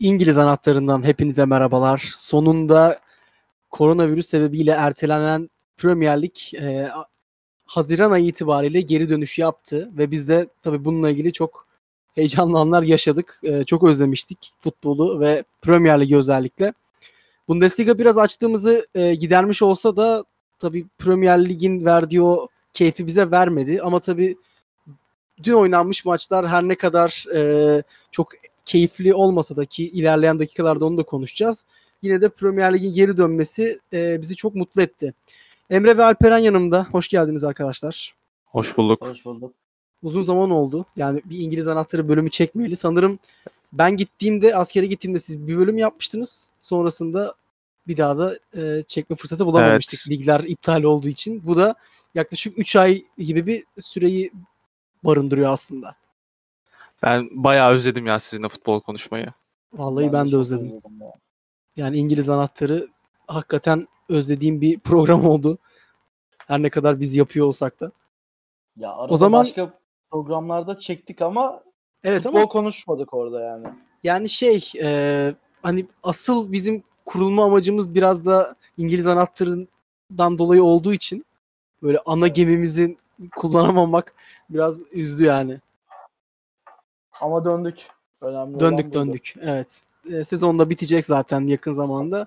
İngiliz anahtarından hepinize merhabalar. Sonunda koronavirüs sebebiyle ertelenen Premier Lig e, Haziran ayı itibariyle geri dönüş yaptı ve biz de tabii bununla ilgili çok heyecanlı anlar yaşadık. E, çok özlemiştik futbolu ve Premier Ligi özellikle. Bundesliga biraz açtığımızı e, gidermiş olsa da tabii Premier Lig'in verdiği o keyfi bize vermedi ama tabii dün oynanmış maçlar her ne kadar e, çok keyifli olmasa da ki ilerleyen dakikalarda onu da konuşacağız. Yine de Premier Lig'in geri dönmesi e, bizi çok mutlu etti. Emre ve Alperen yanımda. Hoş geldiniz arkadaşlar. Hoş bulduk. Hoş bulduk. Uzun zaman oldu. Yani bir İngiliz anahtarı bölümü çekmeyeli. Sanırım ben gittiğimde, askere gittiğimde siz bir bölüm yapmıştınız. Sonrasında bir daha da e, çekme fırsatı bulamamıştık. Evet. Ligler iptal olduğu için. Bu da yaklaşık 3 ay gibi bir süreyi barındırıyor aslında. Ben bayağı özledim ya sizinle futbol konuşmayı. Vallahi ben, de çok özledim. ya. Yani İngiliz anahtarı hakikaten özlediğim bir program oldu. Her ne kadar biz yapıyor olsak da. Ya arada zaman- başka programlarda çektik ama Evet futbol ama konuşmadık orada yani. yani şey e, hani asıl bizim kurulma amacımız biraz da İngiliz anahtarından dolayı olduğu için böyle ana gemimizin kullanamamak biraz üzdü yani. Ama döndük. Önemli Döndük buydu. döndük. Evet. E, sezon da bitecek zaten yakın zamanda.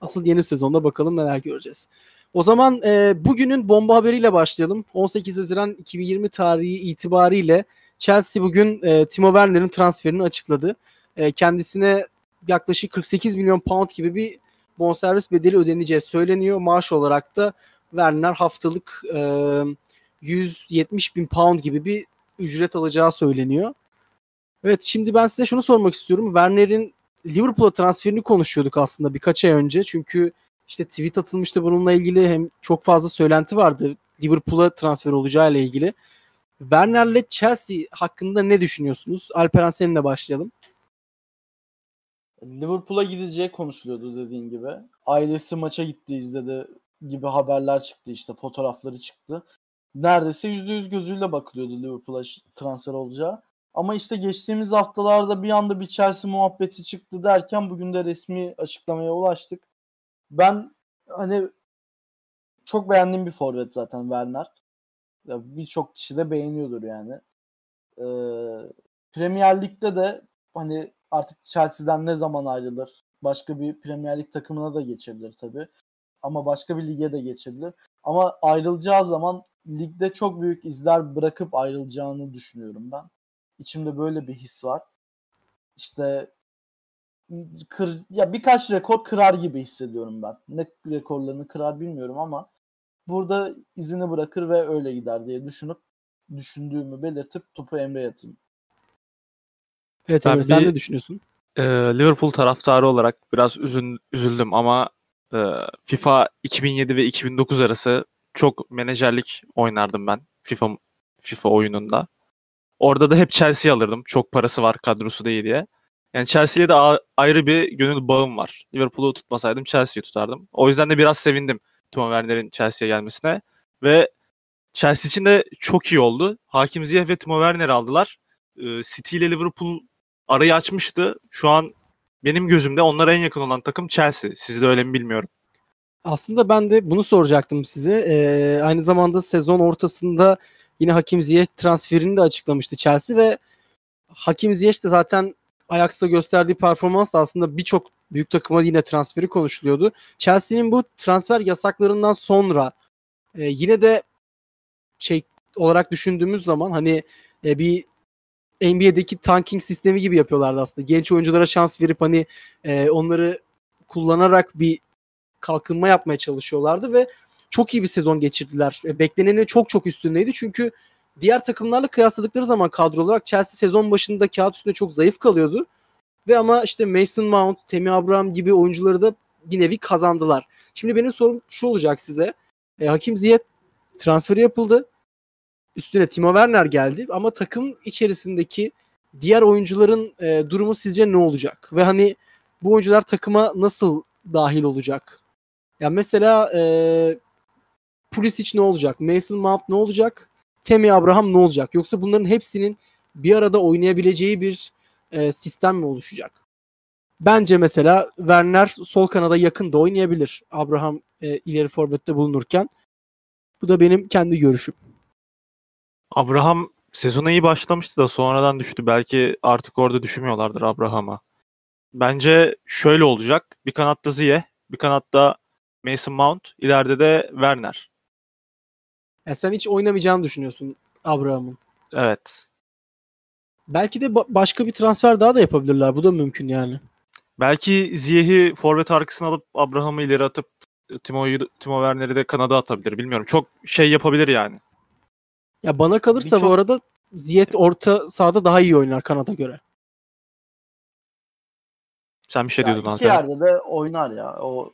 Asıl yeni sezonda bakalım neler göreceğiz. O zaman e, bugünün bomba haberiyle başlayalım. 18 Haziran 2020 tarihi itibariyle Chelsea bugün e, Timo Werner'in transferini açıkladı. E, kendisine yaklaşık 48 milyon pound gibi bir bonservis bedeli ödeneceği söyleniyor. Maaş olarak da Werner haftalık e, 170 bin pound gibi bir ücret alacağı söyleniyor. Evet şimdi ben size şunu sormak istiyorum. Werner'in Liverpool'a transferini konuşuyorduk aslında birkaç ay önce. Çünkü işte tweet atılmıştı bununla ilgili hem çok fazla söylenti vardı Liverpool'a transfer olacağı ile ilgili. Werner'le Chelsea hakkında ne düşünüyorsunuz? Alperen seninle başlayalım. Liverpool'a gideceği konuşuluyordu dediğin gibi. Ailesi maça gitti izledi gibi haberler çıktı işte fotoğrafları çıktı. Neredeyse %100 gözüyle bakılıyordu Liverpool'a transfer olacağı. Ama işte geçtiğimiz haftalarda bir anda bir Chelsea muhabbeti çıktı derken bugün de resmi açıklamaya ulaştık. Ben hani çok beğendiğim bir forvet zaten Werner. Birçok kişi de beğeniyordur yani. Ee, Premier Lig'de de hani artık Chelsea'den ne zaman ayrılır? Başka bir Premier Lig takımına da geçebilir tabii. Ama başka bir lige de geçebilir. Ama ayrılacağı zaman ligde çok büyük izler bırakıp ayrılacağını düşünüyorum ben. İçimde böyle bir his var. İşte kır, ya birkaç rekor kırar gibi hissediyorum ben. Ne rekorlarını kırar bilmiyorum ama burada izini bırakır ve öyle gider diye düşünüp düşündüğümü belirtip topu Emre'ye atayım. Evet Emre sen ne düşünüyorsun? Ee, Liverpool taraftarı olarak biraz üzün, üzüldüm ama e, FIFA 2007 ve 2009 arası çok menajerlik oynardım ben FIFA FIFA oyununda. Orada da hep Chelsea alırdım. Çok parası var, kadrosu iyi diye. Yani Chelsea'yle de ayrı bir gönül bağım var. Liverpool'u tutmasaydım Chelsea'yi tutardım. O yüzden de biraz sevindim Timo Werner'in Chelsea'ye gelmesine. Ve Chelsea için de çok iyi oldu. Hakim Ziyech ve Timo Werner aldılar. Ee, City ile Liverpool arayı açmıştı. Şu an benim gözümde onlara en yakın olan takım Chelsea. Sizde öyle mi bilmiyorum. Aslında ben de bunu soracaktım size. Ee, aynı zamanda sezon ortasında yine Hakim Ziyech transferini de açıklamıştı Chelsea ve Hakim Ziyech de zaten Ajax'ta gösterdiği performansla aslında birçok büyük takıma yine transferi konuşuluyordu. Chelsea'nin bu transfer yasaklarından sonra e, yine de şey olarak düşündüğümüz zaman hani e, bir NBA'deki tanking sistemi gibi yapıyorlardı aslında. Genç oyunculara şans verip hani e, onları kullanarak bir kalkınma yapmaya çalışıyorlardı ve çok iyi bir sezon geçirdiler. E, Beklenenin çok çok üstündeydi çünkü diğer takımlarla kıyasladıkları zaman kadro olarak Chelsea sezon başında kağıt üstünde çok zayıf kalıyordu. Ve ama işte Mason Mount, Temi Abraham gibi oyuncuları da bir nevi kazandılar. Şimdi benim sorum şu olacak size. E, Hakim Ziyech transferi yapıldı. Üstüne Timo Werner geldi ama takım içerisindeki diğer oyuncuların e, durumu sizce ne olacak? Ve hani bu oyuncular takıma nasıl dahil olacak? Ya mesela e, Pulisic ne olacak? Mason Mount ne olacak? Temi Abraham ne olacak? Yoksa bunların hepsinin bir arada oynayabileceği bir e, sistem mi oluşacak? Bence mesela Werner sol kanada yakın da oynayabilir. Abraham e, ileri forvette bulunurken. Bu da benim kendi görüşüm. Abraham sezona iyi başlamıştı da sonradan düştü. Belki artık orada düşünmüyorlardır Abraham'a. Bence şöyle olacak. Bir kanatta Ziye, bir kanatta Mason Mount, ileride de Werner. Ya sen hiç oynamayacağını düşünüyorsun Abraham'ın. Evet. Belki de ba- başka bir transfer daha da yapabilirler. Bu da mümkün yani. Belki Ziyeh'i forvet arkasına alıp Abraham'ı ileri atıp Timo'yu Timo Werner'i de kanada atabilir. Bilmiyorum. Çok şey yapabilir yani. Ya bana kalırsa Birçok- bu arada Ziyech orta sahada daha iyi oynar Kanada göre. Sen bir şey Ya diyordun iki Alper. yerde de oynar ya. O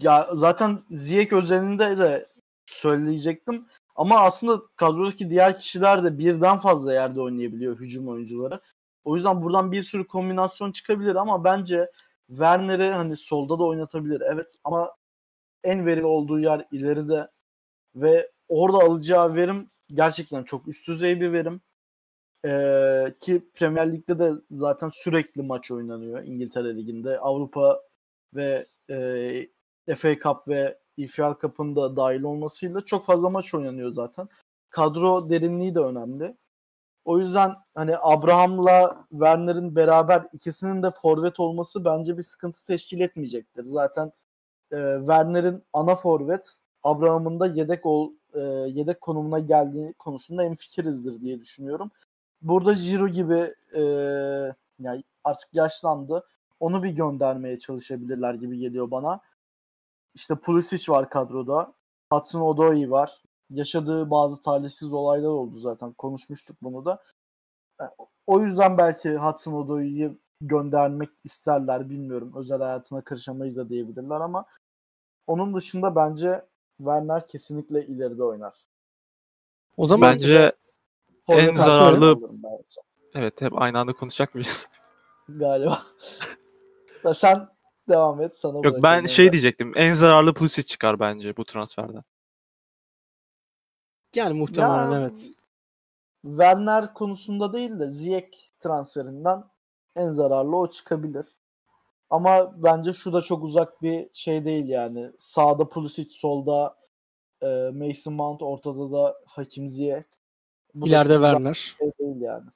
ya zaten Ziyech özelinde de söyleyecektim. Ama aslında kadrodaki diğer kişiler de birden fazla yerde oynayabiliyor hücum oyuncuları. O yüzden buradan bir sürü kombinasyon çıkabilir ama bence Werner'i hani solda da oynatabilir. Evet ama en verili olduğu yer ileride ve orada alacağı verim gerçekten çok üst düzey bir verim. Ee, ki Premier Lig'de de zaten sürekli maç oynanıyor İngiltere Ligi'nde. Avrupa ve e, FA Cup ve EFL Cup'ın da dahil olmasıyla çok fazla maç oynanıyor zaten. Kadro derinliği de önemli. O yüzden hani Abraham'la Werner'in beraber ikisinin de forvet olması bence bir sıkıntı teşkil etmeyecektir. Zaten e, Werner'in ana forvet, Abraham'ın da yedek ol, e, yedek konumuna geldiği konusunda en fikirizdir diye düşünüyorum. Burada Giroud gibi e, yani artık yaşlandı. Onu bir göndermeye çalışabilirler gibi geliyor bana. İşte Pulisic var kadroda. Hudson Odoi var. Yaşadığı bazı talihsiz olaylar oldu zaten. Konuşmuştuk bunu da. Yani o yüzden belki Hudson Odoi'yi göndermek isterler bilmiyorum. Özel hayatına karışamayız da diyebilirler ama onun dışında bence Werner kesinlikle ileride oynar. O zaman Bence En zararlı- evet hep aynı anda konuşacak mıyız? Galiba. Sen devam et sana Yok ben şey Önder. diyecektim. En zararlı Pulisic çıkar bence bu transferden. yani muhtemelen Ya, evet. Werner konusunda değil de Ziyech transferinden en zararlı o çıkabilir. Ama bence şu da çok uzak bir şey değil yani. Sağda Pulisic, solda e, Mason Mount, ortada da Hakim Ziyech. Bu İleride Werner. şey değil yani.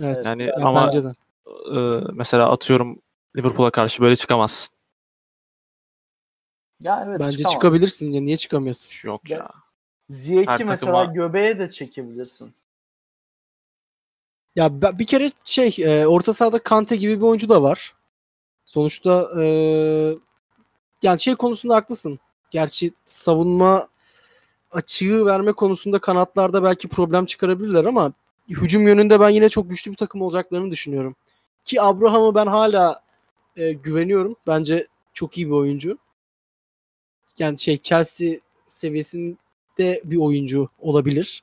Evet. Evet, Yani Yani ama bence de. e, mesela atıyorum Liverpool'a karşı böyle çıkamazsın. Ya evet Bence çıkamaz. çıkabilirsin ya niye çıkamıyorsun? Yok Ya- ya. Ziyech'i Her mesela takıma- göbeğe de çekebilirsin. Ya bir kere şey e, orta sahada Kante gibi bir oyuncu da var. Sonuçta e, yani şey konusunda haklısın. Gerçi savunma açığı verme konusunda kanatlarda belki problem çıkarabilirler ama hücum yönünde ben yine çok güçlü bir takım olacaklarını düşünüyorum. Ki Abraham'ı ben hala e, güveniyorum. Bence çok iyi bir oyuncu. Yani şey Chelsea seviyesinde bir oyuncu olabilir.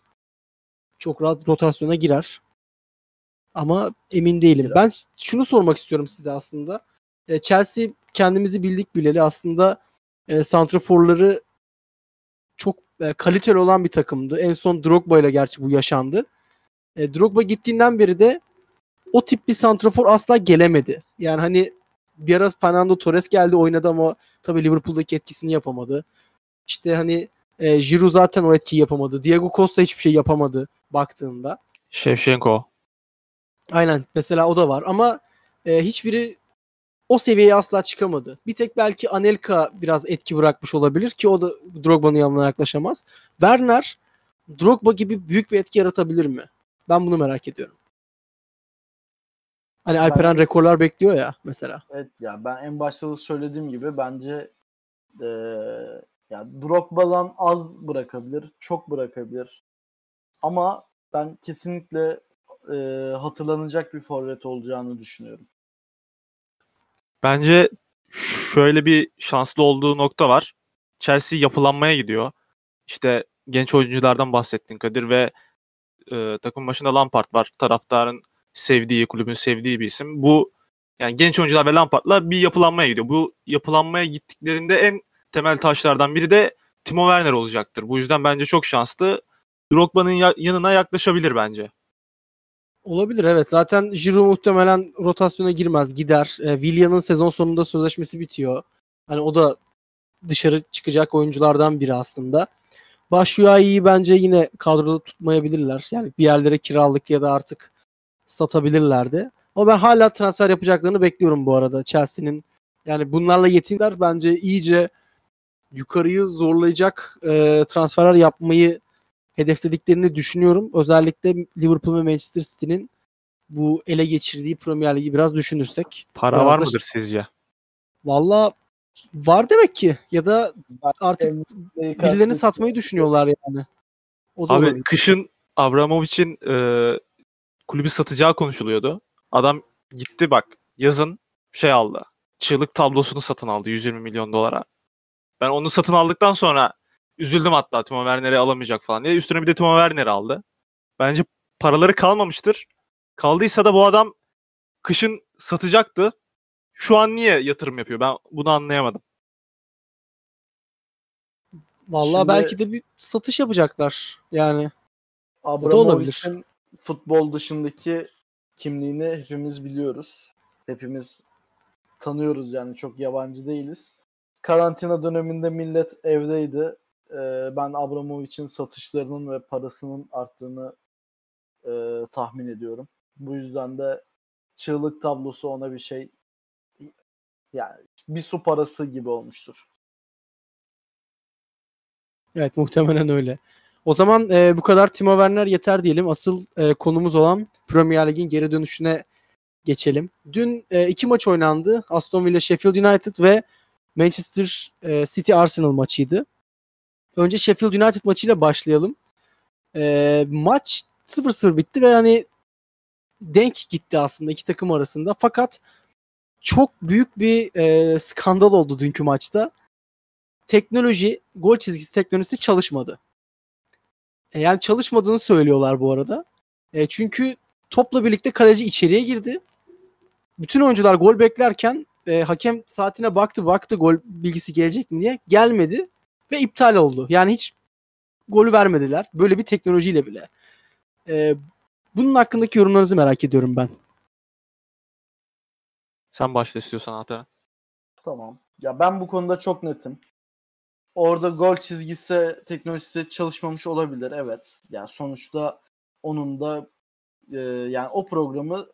Çok rahat rotasyona girer. Ama emin değilim. Ben şunu sormak istiyorum size aslında. E, Chelsea kendimizi bildik bileli aslında e, santraforları çok e, kaliteli olan bir takımdı. En son Drogba ile gerçi bu yaşandı. E, Drogba gittiğinden beri de o tip bir santrafor asla gelemedi. Yani hani bir ara Fernando Torres geldi oynadı ama tabii Liverpool'daki etkisini yapamadı. İşte hani e, Giroud zaten o etkiyi yapamadı. Diego Costa hiçbir şey yapamadı baktığında. Shevchenko. Aynen mesela o da var ama e, hiçbiri o seviyeye asla çıkamadı. Bir tek belki Anelka biraz etki bırakmış olabilir ki o da Drogba'nın yanına yaklaşamaz. Werner Drogba gibi büyük bir etki yaratabilir mi? Ben bunu merak ediyorum. Hani Alperen Ben- rekorlar bekliyor ya mesela. Evet ya ben en başta da söylediğim gibi bence eee ya Drogba'dan az bırakabilir, çok bırakabilir. Ama ben kesinlikle eee, hatırlanacak bir forvet olacağını düşünüyorum. Bence şöyle bir şanslı olduğu nokta var. Chelsea yapılanmaya gidiyor. İşte genç oyunculardan bahsettin Kadir ve e, takım başında Lampard var. Taraftarın sevdiği, kulübün sevdiği bir isim. Bu yani genç oyuncular ve Lampard'la bir yapılanmaya gidiyor. Bu yapılanmaya gittiklerinde en temel taşlardan biri de Timo Werner olacaktır. Bu yüzden bence çok şanslı. Drogba'nın ya- yanına yaklaşabilir bence. Olabilir evet. Zaten Giroud muhtemelen rotasyona girmez. Gider. E, Willian'ın sezon sonunda sözleşmesi bitiyor. Hani o da dışarı çıkacak oyunculardan biri aslında. Başuay'ı bence yine kadroda tutmayabilirler. Yani bir yerlere kiralık ya da artık satabilirlerdi. Ama ben hala transfer yapacaklarını bekliyorum bu arada Chelsea'nin. Yani bunlarla yetinler bence iyice yukarıyı zorlayacak e, transferler yapmayı hedeflediklerini düşünüyorum. Özellikle Liverpool ve Manchester City'nin bu ele geçirdiği Premier Ligi biraz düşünürsek. Para Biraz var da- mıdır sizce? Valla var demek ki ya da artık Birilerini satmayı düşünüyorlar yani. O da Abi olabilir. kışın Abramovich'in e, kulübü satacağı konuşuluyordu. Adam gitti bak yazın şey aldı. Çığlık tablosunu satın aldı 120 milyon dolara. Ben onu satın aldıktan sonra üzüldüm hatta Timo Werner'i alamayacak falan diye. Üstüne bir de Timo Werner'i aldı. Bence paraları kalmamıştır. Kaldıysa da bu adam kışın satacaktı. Şu an niye yatırım yapıyor? Ben bunu anlayamadım. Valla Şimdi- belki de bir satış yapacaklar. Yani Abramovich'in futbol dışındaki kimliğini hepimiz biliyoruz. Hepimiz tanıyoruz yani çok yabancı değiliz. Karantina döneminde millet evdeydi. Ee, ben Abramovich'in satışlarının ve parasının arttığını e, tahmin ediyorum. Bu yüzden de çığlık tablosu ona bir şey yani bir su parası gibi olmuştur. evet muhtemelen öyle. O zaman e, bu kadar Timo Werner yeter diyelim. Asıl e, konumuz olan Premier Lig'in geri dönüşüne geçelim. Dün e, iki maç oynandı. Aston Villa Sheffield United ve Manchester e, City Arsenal maçıydı. Önce Sheffield United maçıyla başlayalım. E, maç 0-0 bitti ve hani denk gitti aslında iki takım arasında. Fakat çok büyük bir e, skandal oldu dünkü maçta. Teknoloji, gol çizgisi teknolojisi çalışmadı. E, yani çalışmadığını söylüyorlar bu arada. E, çünkü topla birlikte kaleci içeriye girdi. Bütün oyuncular gol beklerken e, hakem saatine baktı baktı gol bilgisi gelecek mi diye. Gelmedi ve iptal oldu. Yani hiç golü vermediler. Böyle bir teknolojiyle bile. E, bunun hakkındaki yorumlarınızı merak ediyorum ben. Sen başla istiyorsan Alperen. Tamam. Ya ben bu konuda çok netim. Orada gol çizgisi teknolojisi çalışmamış olabilir. Evet. Yani sonuçta onun da e, yani o programı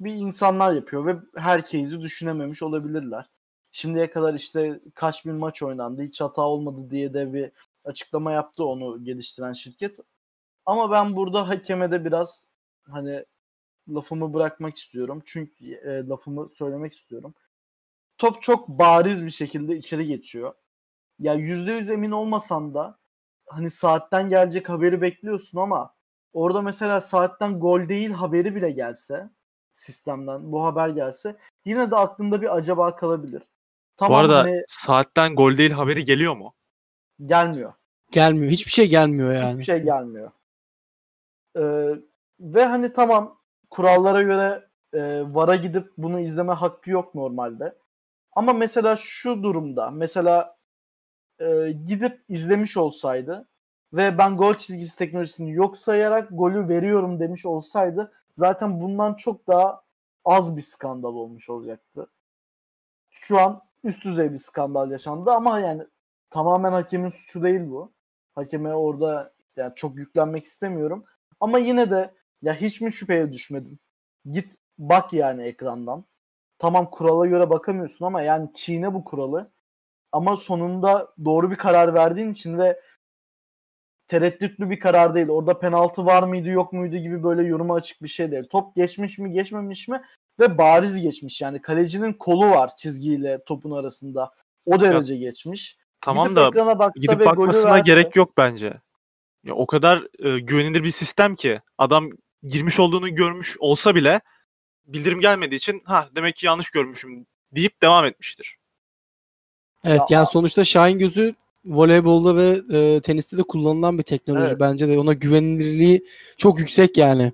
bir insanlar yapıyor ve herkesi düşünememiş olabilirler. Şimdiye kadar işte kaç bin maç oynandı, hiç hata olmadı diye de bir açıklama yaptı onu geliştiren şirket. Ama ben burada hakeme de biraz hani lafımı bırakmak istiyorum. Çünkü e, lafımı söylemek istiyorum top çok bariz bir şekilde içeri geçiyor. Ya yüzde yüz emin olmasan da hani saatten gelecek haberi bekliyorsun ama orada mesela saatten gol değil haberi bile gelse sistemden bu haber gelse yine de aklında bir acaba kalabilir. Tamam Bu arada hani saatten gol değil haberi geliyor mu? gelmiyor. Gelmiyor. Hiçbir şey gelmiyor yani. Hiçbir şey gelmiyor. Ee, ve hani tamam kurallara göre e, VAR'a gidip bunu izleme hakkı yok normalde. Ama mesela şu durumda mesela e, gidip izlemiş olsaydı ve ben gol çizgisi teknolojisini yok sayarak golü veriyorum demiş olsaydı zaten bundan çok daha az bir skandal olmuş olacaktı. Şu an üst düzey bir skandal yaşandı ama yani tamamen hakemin suçu değil bu. Hakeme orada yani çok yüklenmek istemiyorum. Ama yine de ya hiç mi şüpheye düşmedin? Git bak yani ekrandan. Tamam kurala göre bakamıyorsun ama yani çiğne bu kuralı. Ama sonunda doğru bir karar verdiğin için ve tereddütlü bir karar değil. Orada penaltı var mıydı yok muydu gibi böyle yoruma açık bir şey değil. Top geçmiş mi geçmemiş mi ve bariz geçmiş. Yani kalecinin kolu var çizgiyle topun arasında. O derece geçmiş. Tamam Gidip da ekrana baksa gidip ve bakmasına verse- gerek yok bence. Ya o kadar e, güvenilir bir sistem ki adam girmiş olduğunu görmüş olsa bile bildirim gelmediği için ha demek ki yanlış görmüşüm deyip devam etmiştir. Evet Ya- yani sonuçta Şahin gözü voleybolda ve e, teniste de kullanılan bir teknoloji. Evet. Bence de ona güvenilirliği çok yüksek yani.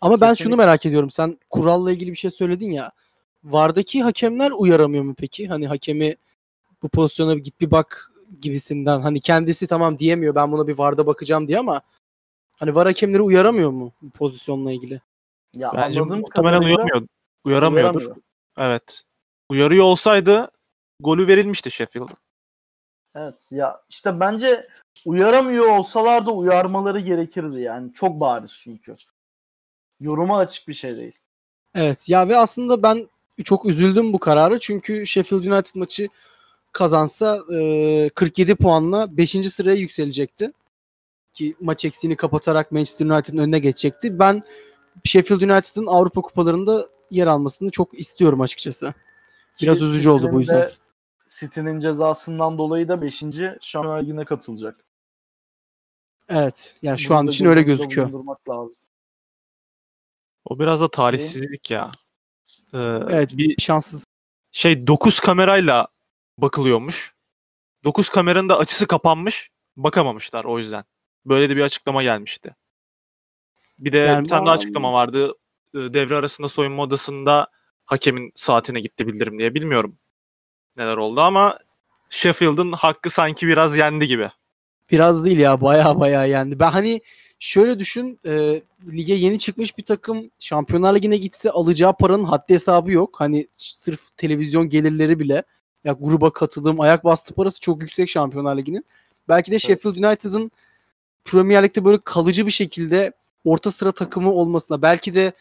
Ama ben şunu Kesinlikle. merak ediyorum. Sen kuralla ilgili bir şey söyledin ya. Vardaki hakemler uyaramıyor mu peki? Hani hakemi bu pozisyona git bir bak gibisinden. Hani kendisi tamam diyemiyor ben buna bir varda bakacağım diye ama hani var hakemleri uyaramıyor mu bu pozisyonla ilgili? Ya Bence anladığım muhtemelen kadarıyla uyarmıyor. Uyaramıyordur. uyaramıyor. Evet. Uyarıyor olsaydı golü verilmişti Sheffield'a. Evet ya işte bence uyaramıyor olsalar da uyarmaları gerekirdi yani. Çok bariz çünkü. Yoruma açık bir şey değil. Evet ya ve aslında ben çok üzüldüm bu kararı çünkü Sheffield United maçı kazansa e, 47 puanla 5. sıraya yükselecekti. Ki maç eksiğini kapatarak Manchester United'ın önüne geçecekti. Ben Sheffield United'ın Avrupa kupalarında yer almasını çok istiyorum açıkçası. Biraz üzücü oldu bu yüzden. City'nin cezasından dolayı da 5. Şampiyonlar Ligi'ne katılacak. Evet. Yani şu Bunu an için öyle gözüküyor. lazım. O biraz da talihsizlik ya. Ee, Evet. bir Şanssız. şey 9 kamerayla bakılıyormuş. 9 kameranın da açısı kapanmış. Bakamamışlar o yüzden. Böyle de bir açıklama gelmişti. Bir de Yani bir tane daha açıklama vardı. Ee, Devre arasında soyunma odasında hakemin saatine gitti bildirim diye. Bilmiyorum neler oldu ama Sheffield'ın hakkı sanki biraz yendi gibi. Biraz değil ya baya baya yendi. Ben hani şöyle düşün e, lige yeni çıkmış bir takım Şampiyonlar Ligi'ne gitse alacağı paranın haddi hesabı yok. Hani sırf televizyon gelirleri bile ya gruba katılım, ayak bastı parası çok yüksek Şampiyonlar Ligi'nin. Belki de Sheffield United'ın Premier Lig'de böyle kalıcı bir şekilde orta sıra takımı olmasına belki de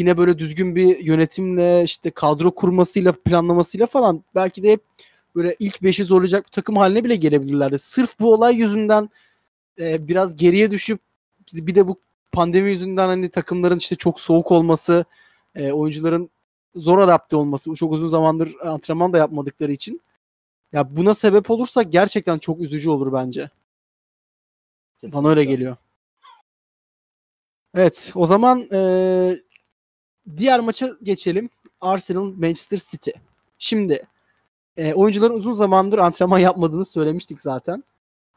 yine böyle düzgün bir yönetimle işte kadro kurmasıyla planlamasıyla falan belki de hep böyle ilk 5'i zorlayacak bir takım haline bile gelebilirlerdi. Sırf bu olay yüzünden e, biraz geriye düşüp bir de bu pandemi yüzünden hani takımların işte çok soğuk olması, e, oyuncuların zor adapte olması, çok uzun zamandır antrenman da yapmadıkları için ya buna sebep olursa gerçekten çok üzücü olur bence. Bana öyle Kesinlikle. geliyor. Evet, o zaman e, diğer maça geçelim. Arsenal Manchester City. Şimdi e, oyuncuların uzun zamandır antrenman yapmadığını söylemiştik zaten.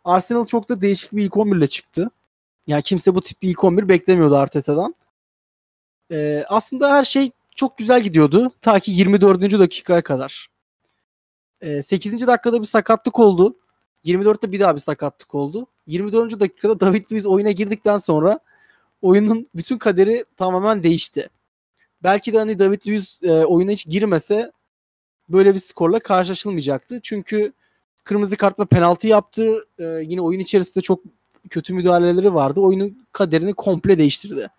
Arsenal çok da değişik bir ilk 11 ile çıktı. Yani kimse bu tip bir ilk 11 beklemiyordu Arteta'dan. E, aslında her şey çok güzel gidiyordu. Ta ki 24. dakikaya kadar. E, 8. dakikada bir sakatlık oldu. 24'te bir daha bir sakatlık oldu. 24. dakikada David Luiz oyuna girdikten sonra oyunun bütün kaderi tamamen değişti. Belki de hani David Luiz e, oyuna hiç girmese böyle bir skorla karşılaşılmayacaktı. Çünkü kırmızı kartla penaltı yaptı. E, yine oyun içerisinde çok kötü müdahaleleri vardı. Oyunun kaderini komple değiştirdi.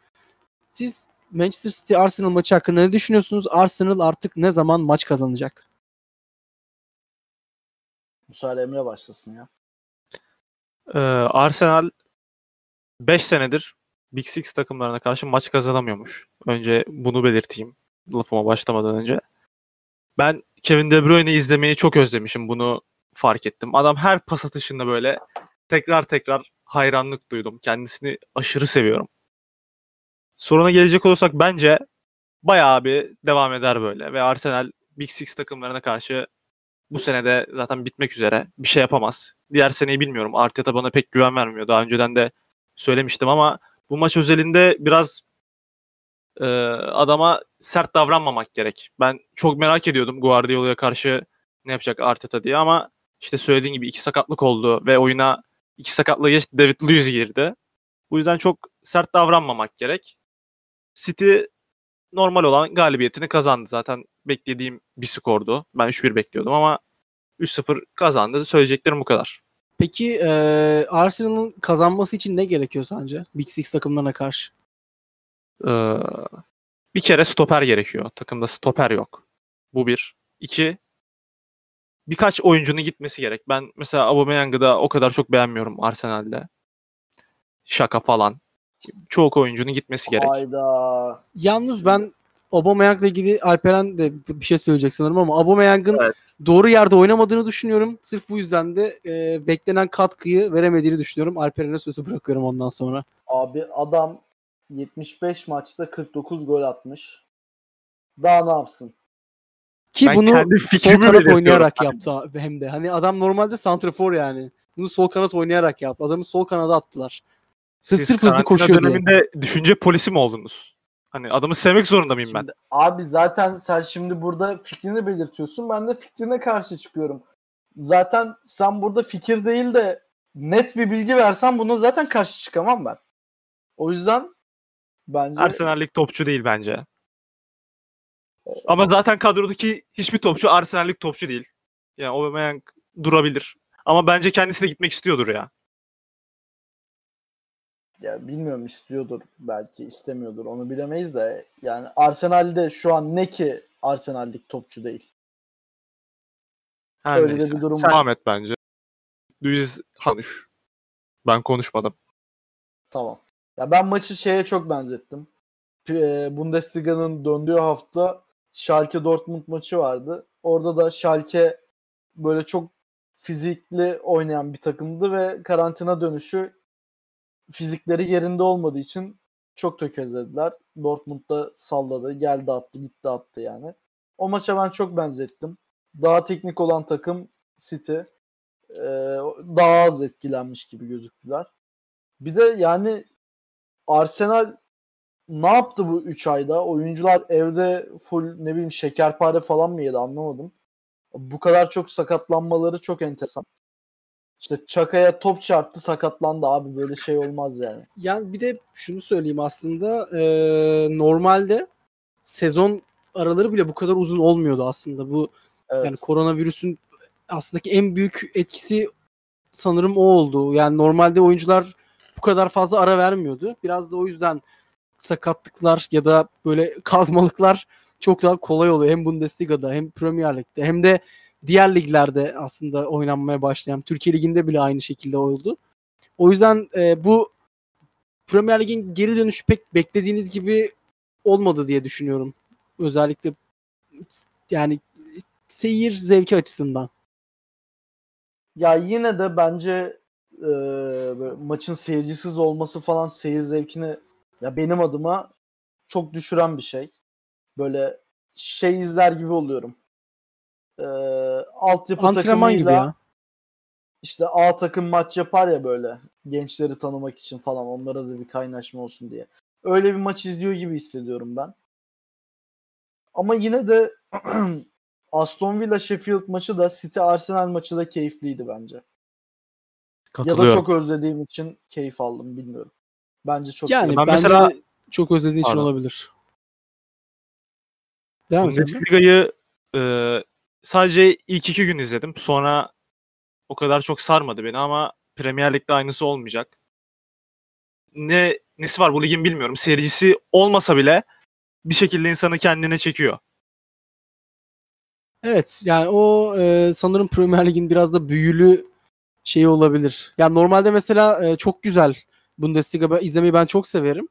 Siz Manchester City Arsenal maçı hakkında ne düşünüyorsunuz? Arsenal artık ne zaman maç kazanacak? Müsaade Emre başlasın ya. Ee, Arsenal 5 senedir Big Six takımlarına karşı maç kazanamıyormuş. Önce bunu belirteyim lafıma başlamadan önce. Ben Kevin De Bruyne'i izlemeyi çok özlemişim. Bunu fark ettim. Adam her pas atışında böyle tekrar tekrar hayranlık duydum. Kendisini aşırı seviyorum. Soruna gelecek olursak bence bayağı bir devam eder böyle. Ve Arsenal Big Six takımlarına karşı bu senede zaten bitmek üzere. Bir şey yapamaz. Diğer seneyi bilmiyorum. Arteta bana pek güven vermiyor. Daha önceden de söylemiştim ama bu maç özelinde biraz e, adama sert davranmamak gerek. Ben çok merak ediyordum Guardiola'ya karşı ne yapacak Arteta diye ama işte söylediğin gibi iki sakatlık oldu ve oyuna iki sakatlığı geç David Luiz girdi. Bu yüzden çok sert davranmamak gerek. City normal olan galibiyetini kazandı. Zaten beklediğim bir skordu. Ben 3-1 bekliyordum ama 3-0 kazandı. Söyleyeceklerim bu kadar. Peki e, Arsenal'ın kazanması için ne gerekiyor sence? Big Six takımlarına karşı. Ee, bir kere stoper gerekiyor. Takımda stoper yok. Bu bir. İki, birkaç oyuncunun gitmesi gerek. Ben mesela Aubameyang'ı da o kadar çok beğenmiyorum Arsenal'de. Şaka falan. Çoğu oyuncunun gitmesi gerek. Hayda. Yalnız ben Aubameyang'la ilgili Alperen de bir şey söyleyecek sanırım ama Aubameyang'ın Evet. doğru yerde oynamadığını düşünüyorum. Sırf bu yüzden de e, beklenen katkıyı veremediğini düşünüyorum. Alperen'e sözü bırakıyorum ondan sonra. Abi adam 75 maçta 49 gol atmış. Daha ne yapsın? Ki Ben bunu kendi sol fikrimi kanat oynayarak yaptı hem de. Hani adam normalde santrafor yani. Bunu sol kanat oynayarak yaptı. Adamı sol kanada attılar. Siz sırf hızlı koşuyor diye. döneminde düşünce polisi mi oldunuz? Hani adamı sevmek zorunda mıyım ben? Şimdi, abi zaten sen şimdi burada fikrini belirtiyorsun. Ben de fikrine karşı çıkıyorum. Zaten sen burada fikir değil de net bir bilgi versen buna zaten karşı çıkamam ben. O yüzden Bence Arsenal'lik topçu değil bence. Ama zaten kadrodaki hiçbir topçu Arsenal'lik topçu değil. Yani Aubameyang durabilir. Ama bence kendisi de gitmek istiyordur ya. Ya bilmiyorum istiyordur belki istemiyordur onu bilemeyiz de yani Arsenal'de şu an ne ki Arsenal'lik topçu değil. Her Öyle de neyse. bir durum Sen var. devam et bence. Luis konuş. Ben konuşmadım. Tamam. Ya ben maçı şeye çok benzettim. P- Bundesliga'nın döndüğü hafta Schalke Dortmund maçı vardı. Orada da Schalke böyle çok fizikli oynayan bir takımdı ve karantina dönüşü fizikleri yerinde olmadığı için çok tökezlediler. Dortmund da salladı, geldi attı, gitti attı yani. O maça ben çok benzettim. Daha teknik olan takım City ee, daha az etkilenmiş gibi gözüktüler. Bir de yani Arsenal ne yaptı bu 3 ayda? Oyuncular evde full ne bileyim şekerpare falan mı yedi anlamadım. Bu kadar çok sakatlanmaları çok enteresan. İşte Çaka'ya top çarptı sakatlandı abi böyle şey olmaz yani. Yani bir de şunu söyleyeyim aslında e, normalde sezon araları bile bu kadar uzun olmuyordu aslında. Bu Evet. yani koronavirüsün aslında en büyük etkisi sanırım o oldu. Yani normalde oyuncular bu kadar fazla ara vermiyordu. Biraz da o yüzden sakatlıklar ya da böyle kazmalıklar çok daha kolay oluyor. Hem Bundesliga'da hem Premier Lig'de hem de diğer liglerde aslında oynanmaya başlayan Türkiye Ligi'nde bile aynı şekilde oldu. O yüzden e, bu Premier Lig'in geri dönüşü pek beklediğiniz gibi olmadı diye düşünüyorum. Özellikle yani seyir zevki açısından. Ya yine de bence e, maçın seyircisiz olması falan seyir zevkini ya benim adıma çok düşüren bir şey. Böyle şey izler gibi oluyorum. E, altyapı Antrenman gibi takımıyla ya. işte A takım maç yapar ya böyle gençleri tanımak için falan onlara da bir kaynaşma olsun diye. Öyle bir maç izliyor gibi hissediyorum ben. Ama yine de Aston Villa Sheffield maçı da City Arsenal maçı da keyifliydi bence. Ya da çok özlediğim için keyif aldım bilmiyorum. Bence çok Yani keyif- Ben bence mesela- çok özlediğin için Pardon. olabilir. Devam. Bundesliga'yı e, sadece ilk iki gün izledim. Sonra o kadar çok sarmadı beni ama Premier Lig'de aynısı olmayacak. Ne nesi var bu ligin bilmiyorum. Seyircisi olmasa bile bir şekilde insanı kendine çekiyor. Evet yani o e, sanırım Premier Lig'in biraz da büyülü şeyi olabilir. Yani normalde mesela e, çok güzel Bundesliga izlemeyi ben çok severim.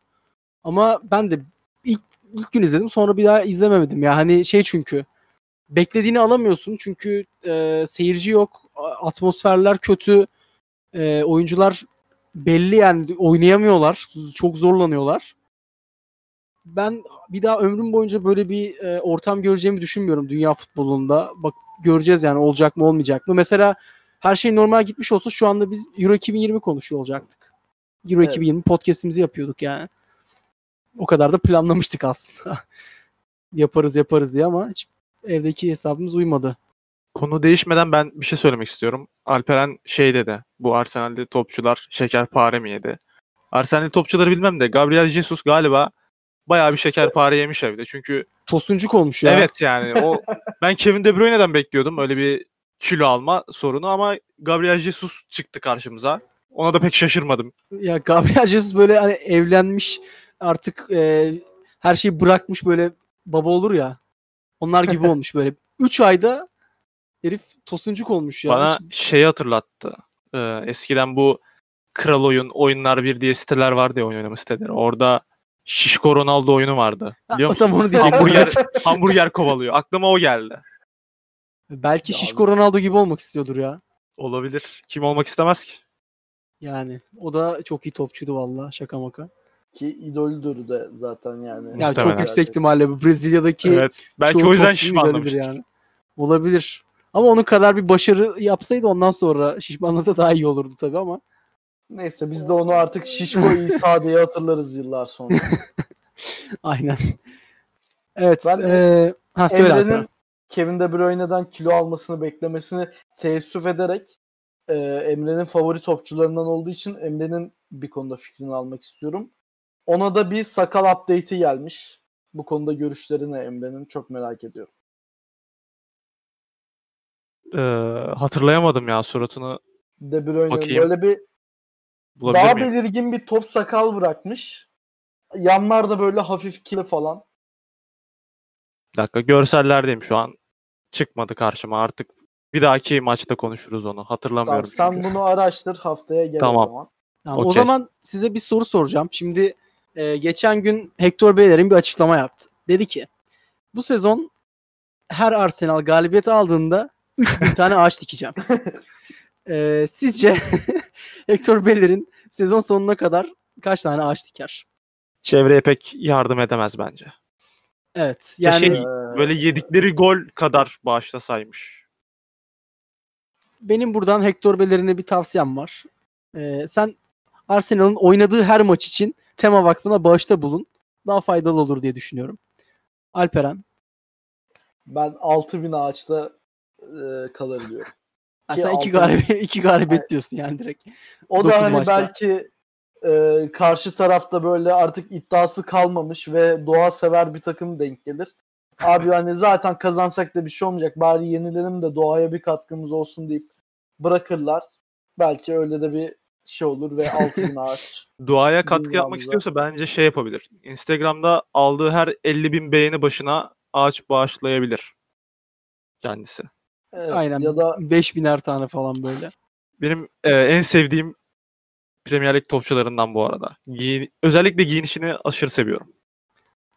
Ama ben de ilk ilk gün izledim sonra bir daha izlememedim. Ya hani şey çünkü beklediğini alamıyorsun çünkü e, seyirci yok, atmosferler kötü, e, oyuncular belli yani oynayamıyorlar, çok zorlanıyorlar. Ben bir daha ömrüm boyunca böyle bir e, ortam göreceğimi düşünmüyorum dünya futbolunda. Bak göreceğiz yani olacak mı olmayacak mı. Mesela her şey normal gitmiş olsa şu anda biz Euro 2020 konuşuyor olacaktık. Euro Evet. 2020 podcast'imizi yapıyorduk yani. O kadar da planlamıştık aslında. yaparız yaparız diye ama hiç evdeki hesabımız uymadı. Konu değişmeden ben bir şey söylemek istiyorum. Alperen şey dedi. Bu Arsenal'de topçular şekerpare mi yedi? Arsenal'de topçuları bilmem de Gabriel Jesus galiba bayağı bir şekerpare yemiş evde. Çünkü Tosuncuk olmuş ya. evet yani o ben Kevin De Bruyne'den bekliyordum öyle bir kilo alma sorunu ama Gabriel Jesus çıktı karşımıza. Ona da pek şaşırmadım. Ya Gabriel Jesus böyle hani evlenmiş artık e, her şeyi bırakmış böyle baba olur ya. Onlar gibi olmuş böyle. 3 ayda herif tosuncuk olmuş ya. Bana Hiç- şeyi hatırlattı. Ee, eskiden bu Kral Oyun, Oyunlar Bir diye siteler vardı ya oyun oynama siteleri. Orada Şişko Ronaldo oyunu vardı. Biliyor musun? tam onu diyecektim. hamburger, hamburger kovalıyor. Aklıma o geldi. Belki Ya Şişko Ronaldo gibi olmak istiyordur ya. Olabilir. Kim olmak istemez ki? Yani o da çok iyi topçuydu valla şaka maka. Ki idolüdür de zaten yani. Ya Muhtemelen. çok yüksek ihtimalle bu Brezilya'daki evet. Belki çoğu o yüzden şişmanlamıştır. Olabilir. Ama onun kadar bir başarı yapsaydı ondan sonra şişmanlasa daha iyi olurdu tabii ama. Neyse biz de onu artık Şişko İsa diye hatırlarız yıllar sonra. Aynen. Evet. Ben- eee, ha söyle. Emre'nin Kevin De Bruyne'den kilo almasını beklemesini teessüf ederek e, Emre'nin favori topçularından olduğu için Emre'nin bir konuda fikrini almak istiyorum. Ona da bir sakal update'i gelmiş. Bu konuda görüşlerini Emre'nin çok merak ediyorum. Ee, hatırlayamadım ya suratını De Bruyne Bakayım. böyle bir bulabilir daha miyim? belirgin bir top sakal bırakmış. Yanlarda böyle hafif kili falan. Bir dakika görsellerdeyim şu an. Çıkmadı karşıma artık. Bir dahaki maçta konuşuruz onu. Tamam, Hatırlamıyorum. sen çünkü. bunu araştır haftaya gel Tamam. o zaman. Tamam, O Okey. zaman size bir soru soracağım. Şimdi e, geçen gün Hector Bellerin bir açıklama yaptı. Dedi ki bu sezon her Arsenal galibiyet aldığında 3000 tane ağaç dikeceğim. E, sizce Hector Bellerin sezon sonuna kadar kaç tane ağaç diker? Çevreye pek yardım edemez bence. Evet. Ya Yani şey- Ee, Böyle yedikleri gol kadar bağışlasaymış. benim buradan Hector Bellerin'e bir tavsiyem var. E, sen Arsenal'ın oynadığı her maç için Tema Vakfı'na bağışta bulun. Daha faydalı olur diye düşünüyorum. Alperen. ben 6000 ağaçta e, kalır diyorum. Ha, sen iki, galibiyet, iki galibiyet diyorsun yani direkt. O da hani maçta. belki e, karşı tarafta böyle artık iddiası kalmamış ve doğa sever bir takım denk gelir. Abi hani zaten kazansak da bir şey olmayacak. Bari yenilelim de doğaya bir katkımız olsun deyip bırakırlar. Belki öyle de bir şey olur ve 6000 ağaç. Duaya katkı yapmak istiyorsa bence şey yapabilir. Instagram'da aldığı her 50 bin beğeni başına ağaç bağışlayabilir kendisi. Evet, Aynen. Ya da 5000'er tane falan böyle. Benim e, en sevdiğim Premier Lig topçularından bu arada. Giyin- özellikle giyinişini aşırı seviyorum.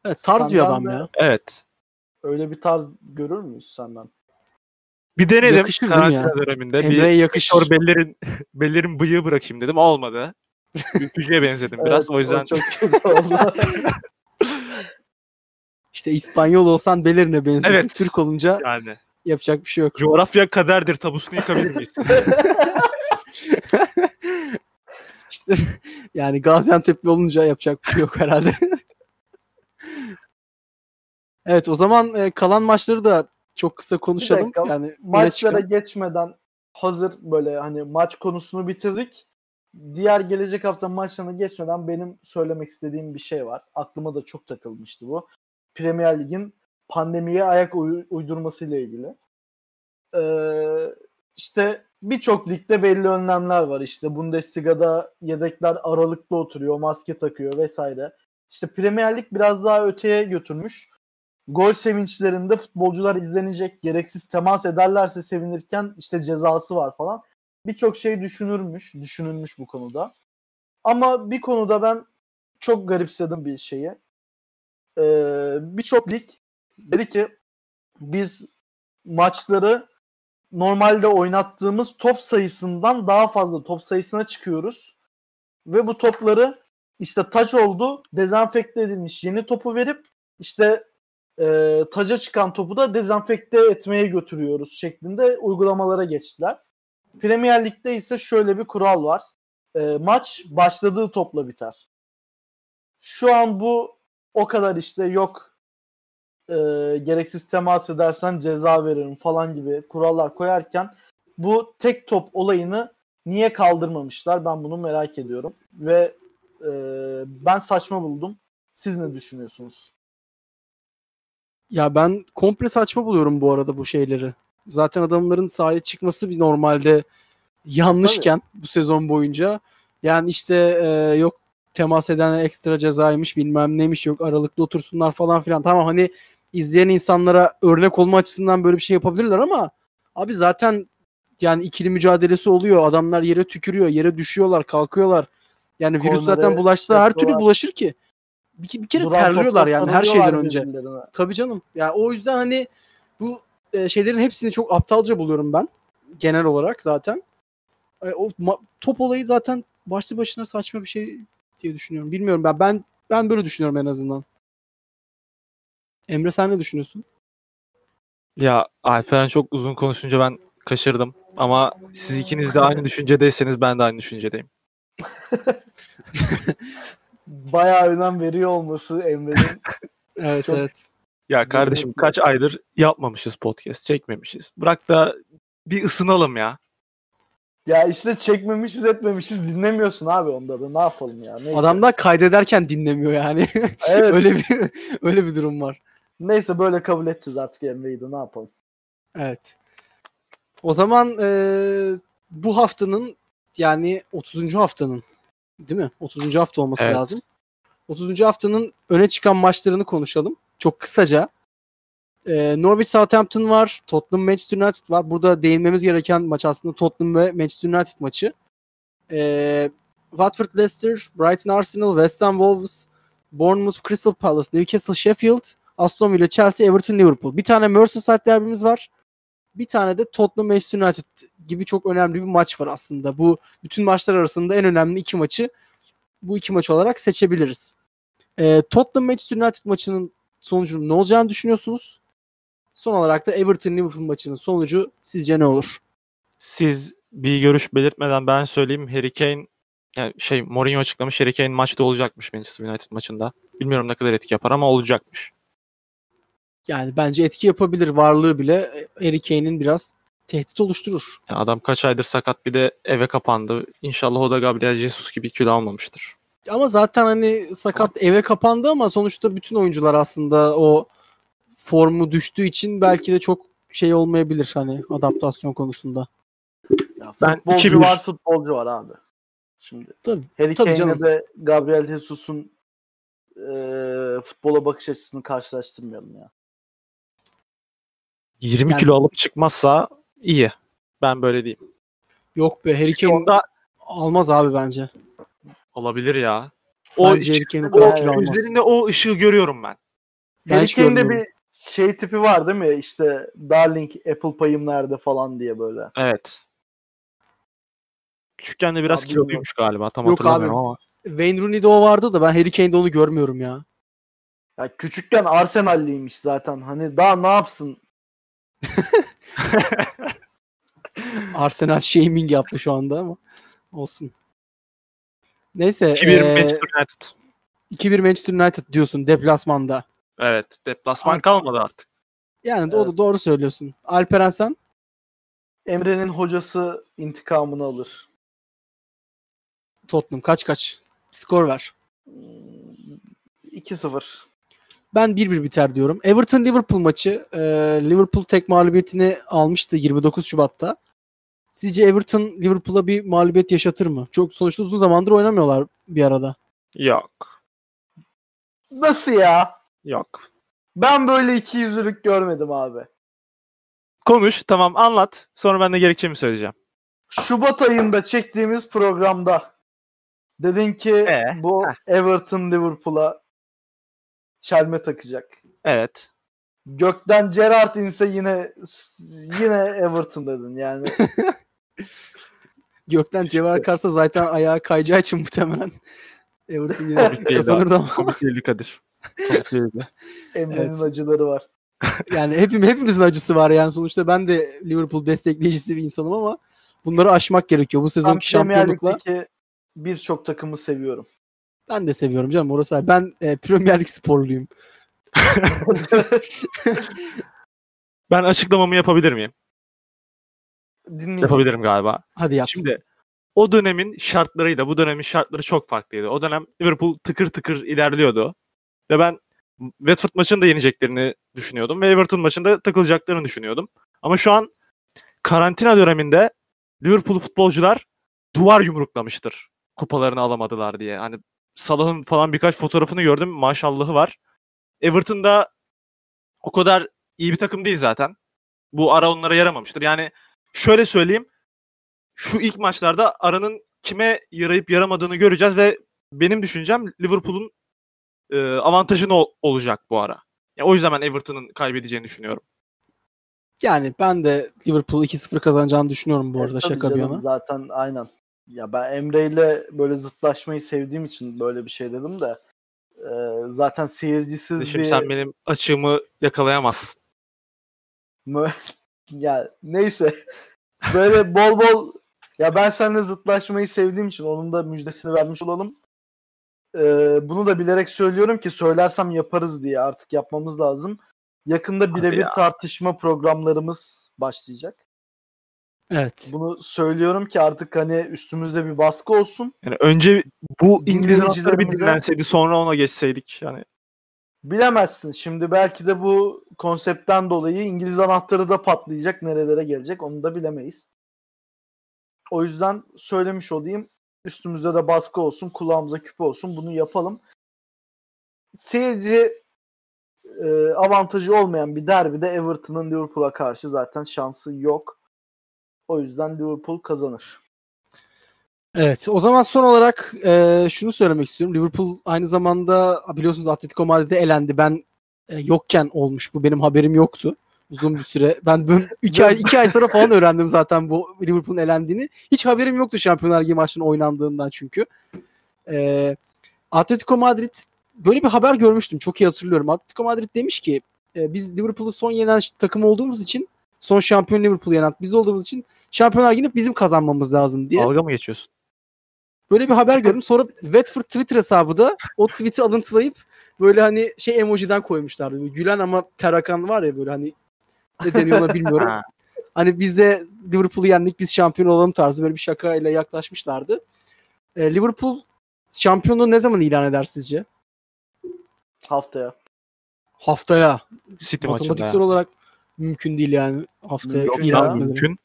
Evet tarz bir Senden adam de- ya. Evet. öyle bir tarz görür müyüz senden? Bir denedim Yakışır değil mi karantina ya? döneminde. Emre'ye Bir yakışır. Bellerin, Bellerin bıyığı bırakayım dedim. Olmadı. Ülkücüye benzedim biraz. O yüzden çok kötü oldu. İşte İspanyol olsan Bellerin'e benziyorsun. Evet. Türk olunca yani yapacak bir şey yok. coğrafya kaderdir tabusunu yıkabilir miyiz? İşte yani Gaziantep'li olunca yapacak bir şey yok herhalde. evet o zaman e, kalan maçları da çok kısa konuşalım. dakika, yani Maçlara geçmeden hazır böyle hani maç konusunu bitirdik. Diğer gelecek hafta maçlarına geçmeden benim söylemek istediğim bir şey var. Aklıma da çok takılmıştı bu. Premier Lig'in pandemiye ayak uy- uydurmasıyla ilgili. Ee, işte birçok ligde belli önlemler var. İşte Bundesliga'da yedekler aralıklı oturuyor, maske takıyor vesaire. İşte Premier Lig biraz daha öteye götürmüş. Gol sevinçlerinde futbolcular izlenecek. Gereksiz temas ederlerse sevinirken işte cezası var falan. Birçok şey düşünülmüş, düşünülmüş bu konuda. Ama bir konuda ben çok garipsedim bir şeyi. Ee, Birçok lig dedi ki biz maçları normalde oynattığımız top sayısından daha fazla top sayısına çıkıyoruz. Ve bu topları işte taç oldu, dezenfekte edilmiş yeni topu verip işte e, taca çıkan topu da dezenfekte etmeye götürüyoruz şeklinde uygulamalara geçtiler. Premier Lig'de ise şöyle bir kural var. E, maç başladığı topla biter. Şu an bu o kadar işte yok e, gereksiz temas edersen ceza veririm falan gibi kurallar koyarken bu tek top olayını niye kaldırmamışlar ben bunu merak ediyorum ve e, ben saçma buldum. Siz ne düşünüyorsunuz? Ya ben komple saçma buluyorum bu arada bu şeyleri. Zaten adamların sahaya çıkması bir normalde yanlışken bu sezon boyunca yani işte e, yok temas eden ekstra cezaymış bilmem neymiş yok aralıklı otursunlar falan filan. Tamam hani izleyen insanlara örnek olma açısından böyle bir şey yapabilirler ama abi zaten yani ikili mücadelesi oluyor. Adamlar yere tükürüyor, yere düşüyorlar, kalkıyorlar. Yani virüs Kornere zaten bulaşsa her türlü bulaşır ki. Bir, bir kere Duran terliyorlar yani her şeyden önce. Tabii canım. Ya o yüzden hani bu e, şeylerin hepsini çok aptalca buluyorum ben genel olarak zaten. E, o ma- top olayı zaten başlı başına saçma bir şey diye düşünüyorum. Bilmiyorum ben ben ben böyle düşünüyorum en azından. Emre sen ne düşünüyorsun? ya Alperen çok uzun konuşunca ben kaçırdım. Ama siz ikiniz de aynı düşüncedeyseniz ben de aynı düşüncedeyim. Bayağı önem veriyor olması Emre'nin. Evet Çok- evet. Ya kardeşim kaç aydır yapmamışız podcast, çekmemişiz. Bırak da bir ısınalım ya. Ya işte çekmemişiz etmemişiz dinlemiyorsun abi onda da ne yapalım ya. Neyse. Adamlar kaydederken dinlemiyor yani. Evet. öyle bir öyle bir durum var. Neyse böyle kabul edeceğiz artık Emre'yi de ne yapalım. Evet. O zaman e, bu haftanın yani 30. haftanın değil mi? 30. hafta olması Evet. lazım. 30. haftanın öne çıkan maçlarını konuşalım. Çok kısaca. E, Norwich Southampton var. Tottenham Manchester United var. Burada değinmemiz gereken maç aslında Tottenham ve Manchester United maçı. E, Watford Leicester, Brighton Arsenal, West Ham Wolves, Bournemouth Crystal Palace, Newcastle Sheffield, Aston Villa, Chelsea, Everton, Liverpool. Bir tane Merseyside derbimiz var. Bir tane de Tottenham Manchester United gibi çok önemli bir maç var aslında. Bu bütün maçlar arasında en önemli iki maçı bu iki maç olarak seçebiliriz. Ee, Tottenham Manchester United maçının sonucunun ne olacağını düşünüyorsunuz? Son olarak da Everton Liverpool maçının sonucu sizce ne olur? Siz bir görüş belirtmeden ben söyleyeyim. Harry Kane yani şey Mourinho açıklamış Harry Kane maçta olacakmış Manchester United maçında. Bilmiyorum ne kadar etki yapar ama olacakmış. Yani bence etki yapabilir varlığı bile Harry Kane'in biraz tehdit oluşturur. Yani adam kaç aydır sakat bir de eve kapandı. İnşallah o da Gabriel Jesus gibi kilo almamıştır. Ama zaten hani sakat eve kapandı ama sonuçta bütün oyuncular aslında o formu düştüğü için belki de çok şey olmayabilir hani adaptasyon konusunda. Ya Ben futbolcu 2-1. var futbolcu var abi. Şimdi Tabii. Harry Tabii Kane'le de Gabriel Jesus'un eee futbola bakış açısını karşılaştırmayalım ya. 20 Yani- kilo alıp çıkmazsa iyi. Ben böyle diyeyim. Yok be Harry Kane onda almaz abi bence. olabilir ya. O, Bence Harry Kane o gözlerinde o ışığı görüyorum ben. Ben Harry Kane'de bir şey tipi var değil mi? İşte Darling Apple payım nerede falan diye böyle. Evet. Küçükken de biraz Abi kiloluymuş galiba. Tam Yok hatırlamıyorum abi. ama. Wayne Rooney'de o vardı da ben Harry Kane'de onu görmüyorum ya. Ya küçükken Arsenal'liymiş zaten. Hani daha ne yapsın? Arsenal shaming yaptı şu anda ama olsun. Neyse. 2-1 eee, Manchester United. 2-1 Manchester United diyorsun deplasmanda. Evet. Deplasman Abi- kalmadı artık. Yani o da doğru söylüyorsun. Alperen sen? Emre'nin hocası intikamını alır. Tottenham kaç kaç? Skor ver. Hmm, 2-0. Ben 1-1 biter diyorum. Everton Liverpool maçı. Liverpool tek mağlubiyetini almıştı 29 Şubat'ta. Sizce Everton Liverpool'a bir mağlubiyet yaşatır mı? Çok sonuçta uzun zamandır oynamıyorlar bir arada. Yok. Nasıl ya? Yok. Ben böyle iki yüzlülük görmedim abi. Konuş tamam anlat. Sonra ben de gerekçemi söyleyeceğim. Şubat ayında çektiğimiz programda dedin ki Ee, bu Everton Liverpool'a çelme takacak. Evet. Gökten Gerrard inse yine yine Everton dedin yani. Gökten Cevher Karsa zaten ayağa kayacağı için muhtemelen Everton yine kazanırdı ama. Komik değildi Kadir. Komik değildi. Emre'nin Evet. acıları var. Yani hepim, hepimizin acısı var yani sonuçta ben de Liverpool destekleyicisi bir insanım ama bunları aşmak gerekiyor. Bu sezonki şampiyonlukla birçok takımı seviyorum. ben de seviyorum canım orası. Ben e, Premier Lig sporluyum. Ben açıklamamı yapabilir miyim? Dinleyin. Yapabilirim galiba. Hadi yap. Şimdi o dönemin şartlarıyla bu dönemin şartları çok farklıydı. O dönem Liverpool tıkır tıkır ilerliyordu. Ve ben Watford maçını da yeneceklerini düşünüyordum. Ve Everton maçında takılacaklarını düşünüyordum. Ama şu an karantina döneminde Liverpool futbolcular duvar yumruklamıştır. Kupalarını alamadılar diye. Hani Salah'ın falan birkaç fotoğrafını gördüm. Maşallahı var. Everton'da o kadar iyi bir takım değil zaten. Bu ara onlara yaramamıştır. Yani şöyle söyleyeyim şu ilk maçlarda aranın kime yarayıp yaramadığını göreceğiz ve benim düşüncem Liverpool'un e, avantajını ol- olacak bu ara. Ya o yüzden ben Everton'ın kaybedeceğini düşünüyorum. Yani ben de Liverpool 2-0 kazanacağını düşünüyorum bu arada Evet, şaka bir yana. Zaten aynen. Ya ben Emre ile böyle zıtlaşmayı sevdiğim için böyle bir şey dedim de zaten seyircisiz Şimdi bir sen benim açığımı yakalayamazsın. Ya neyse böyle bol bol ya ben seninle zıtlaşmayı sevdiğim için onun da müjdesini vermiş olalım. Ee, bunu da bilerek söylüyorum ki söylersem yaparız diye artık yapmamız lazım. Yakında birebir ya. tartışma programlarımız başlayacak. Evet. Bunu söylüyorum ki artık hani üstümüzde bir baskı olsun. Yani önce bu İngiliz anahtarı bir dinlenseydi sonra ona geçseydik. Yani Bilemezsin. Şimdi belki de bu konseptten dolayı İngiliz anahtarı da patlayacak. Nerelere gelecek onu da bilemeyiz. O yüzden söylemiş olayım. Üstümüzde de baskı olsun. Kulağımıza küpe olsun. Bunu yapalım. Seyirci e, avantajı olmayan bir derbide Everton'ın Liverpool'a karşı zaten şansı yok. O yüzden Liverpool kazanır. Evet. O zaman son olarak e, şunu söylemek istiyorum. Liverpool aynı zamanda biliyorsunuz Atletico Madrid'e elendi. Ben e, yokken olmuş bu. Benim haberim yoktu. Uzun bir süre. Ben böyle iki ay, iki ay sonra falan öğrendim zaten bu Liverpool'un elendiğini. Hiç haberim yoktu Şampiyonlar Ligi maçının oynandığından çünkü. E, Atletico Madrid böyle bir haber görmüştüm. Çok iyi hatırlıyorum. Atletico Madrid demiş ki e, biz Liverpool'u son yenen takım olduğumuz için son şampiyon Liverpool'u yenen biz olduğumuz için Şampiyonlar Ligi'ni bizim kazanmamız lazım diye. dalga mı geçiyorsun? Böyle bir haber gördüm. Sonra Watford Twitter hesabı da o tweet'i alıntılayıp böyle hani şey emojiden koymuşlardı. Böyle gülen ama terakan var ya böyle hani ne deniyor ona bilmiyorum. Ha. hani biz de Liverpool'u yendik biz şampiyon olalım tarzı böyle bir şakayla yaklaşmışlardı. Ee, Liverpool şampiyonluğu ne zaman ilan eder sizce? Haftaya. Haftaya. City maçında. Matematiksel olarak mümkün değil yani haftaya Mümkün ilan. Mümkün.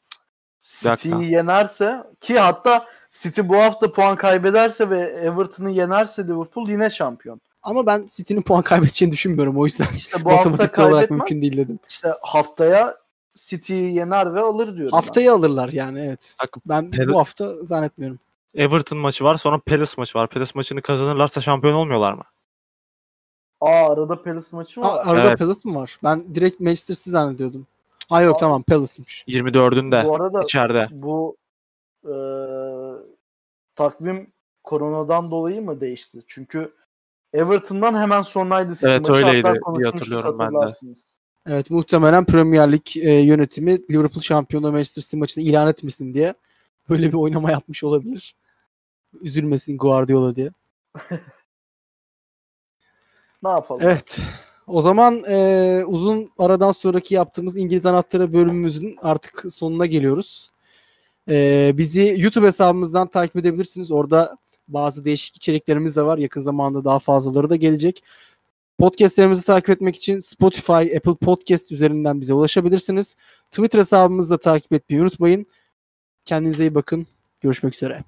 City'yi yenerse ki hatta City bu hafta puan kaybederse ve Everton'ı yenerse Liverpool yine şampiyon. Ama ben City'nin puan kaybedeceğini düşünmüyorum o yüzden İşte bu hafta kaybetmem. mümkün değil dedim. İşte haftaya City'yi yener ve alır diyorum. ben. Haftayı alırlar yani evet. Bak, Ben Pel- bu hafta zannetmiyorum. Everton maçı var sonra Palace maçı var. Palace maçını kazanırlarsa şampiyon olmuyorlar mı? Aa arada Palace maçı Aa, var. arada Evet. Palace mı var? Ben direkt Manchester City zannediyordum. Ha yok Aa. tamam Palace'mış. 24'ünde bu arada içeride. bu e, takvim koronadan dolayı mı değişti? Çünkü Everton'dan hemen sonraydı Evet, öyleydi diye hatırlıyorum ben de. Evet muhtemelen Premier Lig e, yönetimi Liverpool şampiyonu Manchester City maçını ilan etmesin diye böyle bir oynama yapmış olabilir. Üzülmesin Guardiola diye. Ne yapalım? Evet. O zaman e, uzun aradan sonraki yaptığımız İngiliz Anahtarı bölümümüzün artık sonuna geliyoruz. E, bizi YouTube hesabımızdan takip edebilirsiniz. Orada bazı değişik içeriklerimiz de var. Yakın zamanda daha fazlaları da gelecek. Podcastlerimizi takip etmek için Spotify, Apple Podcast üzerinden bize ulaşabilirsiniz. Twitter hesabımızı da takip etmeyi unutmayın. Kendinize iyi bakın. Görüşmek üzere.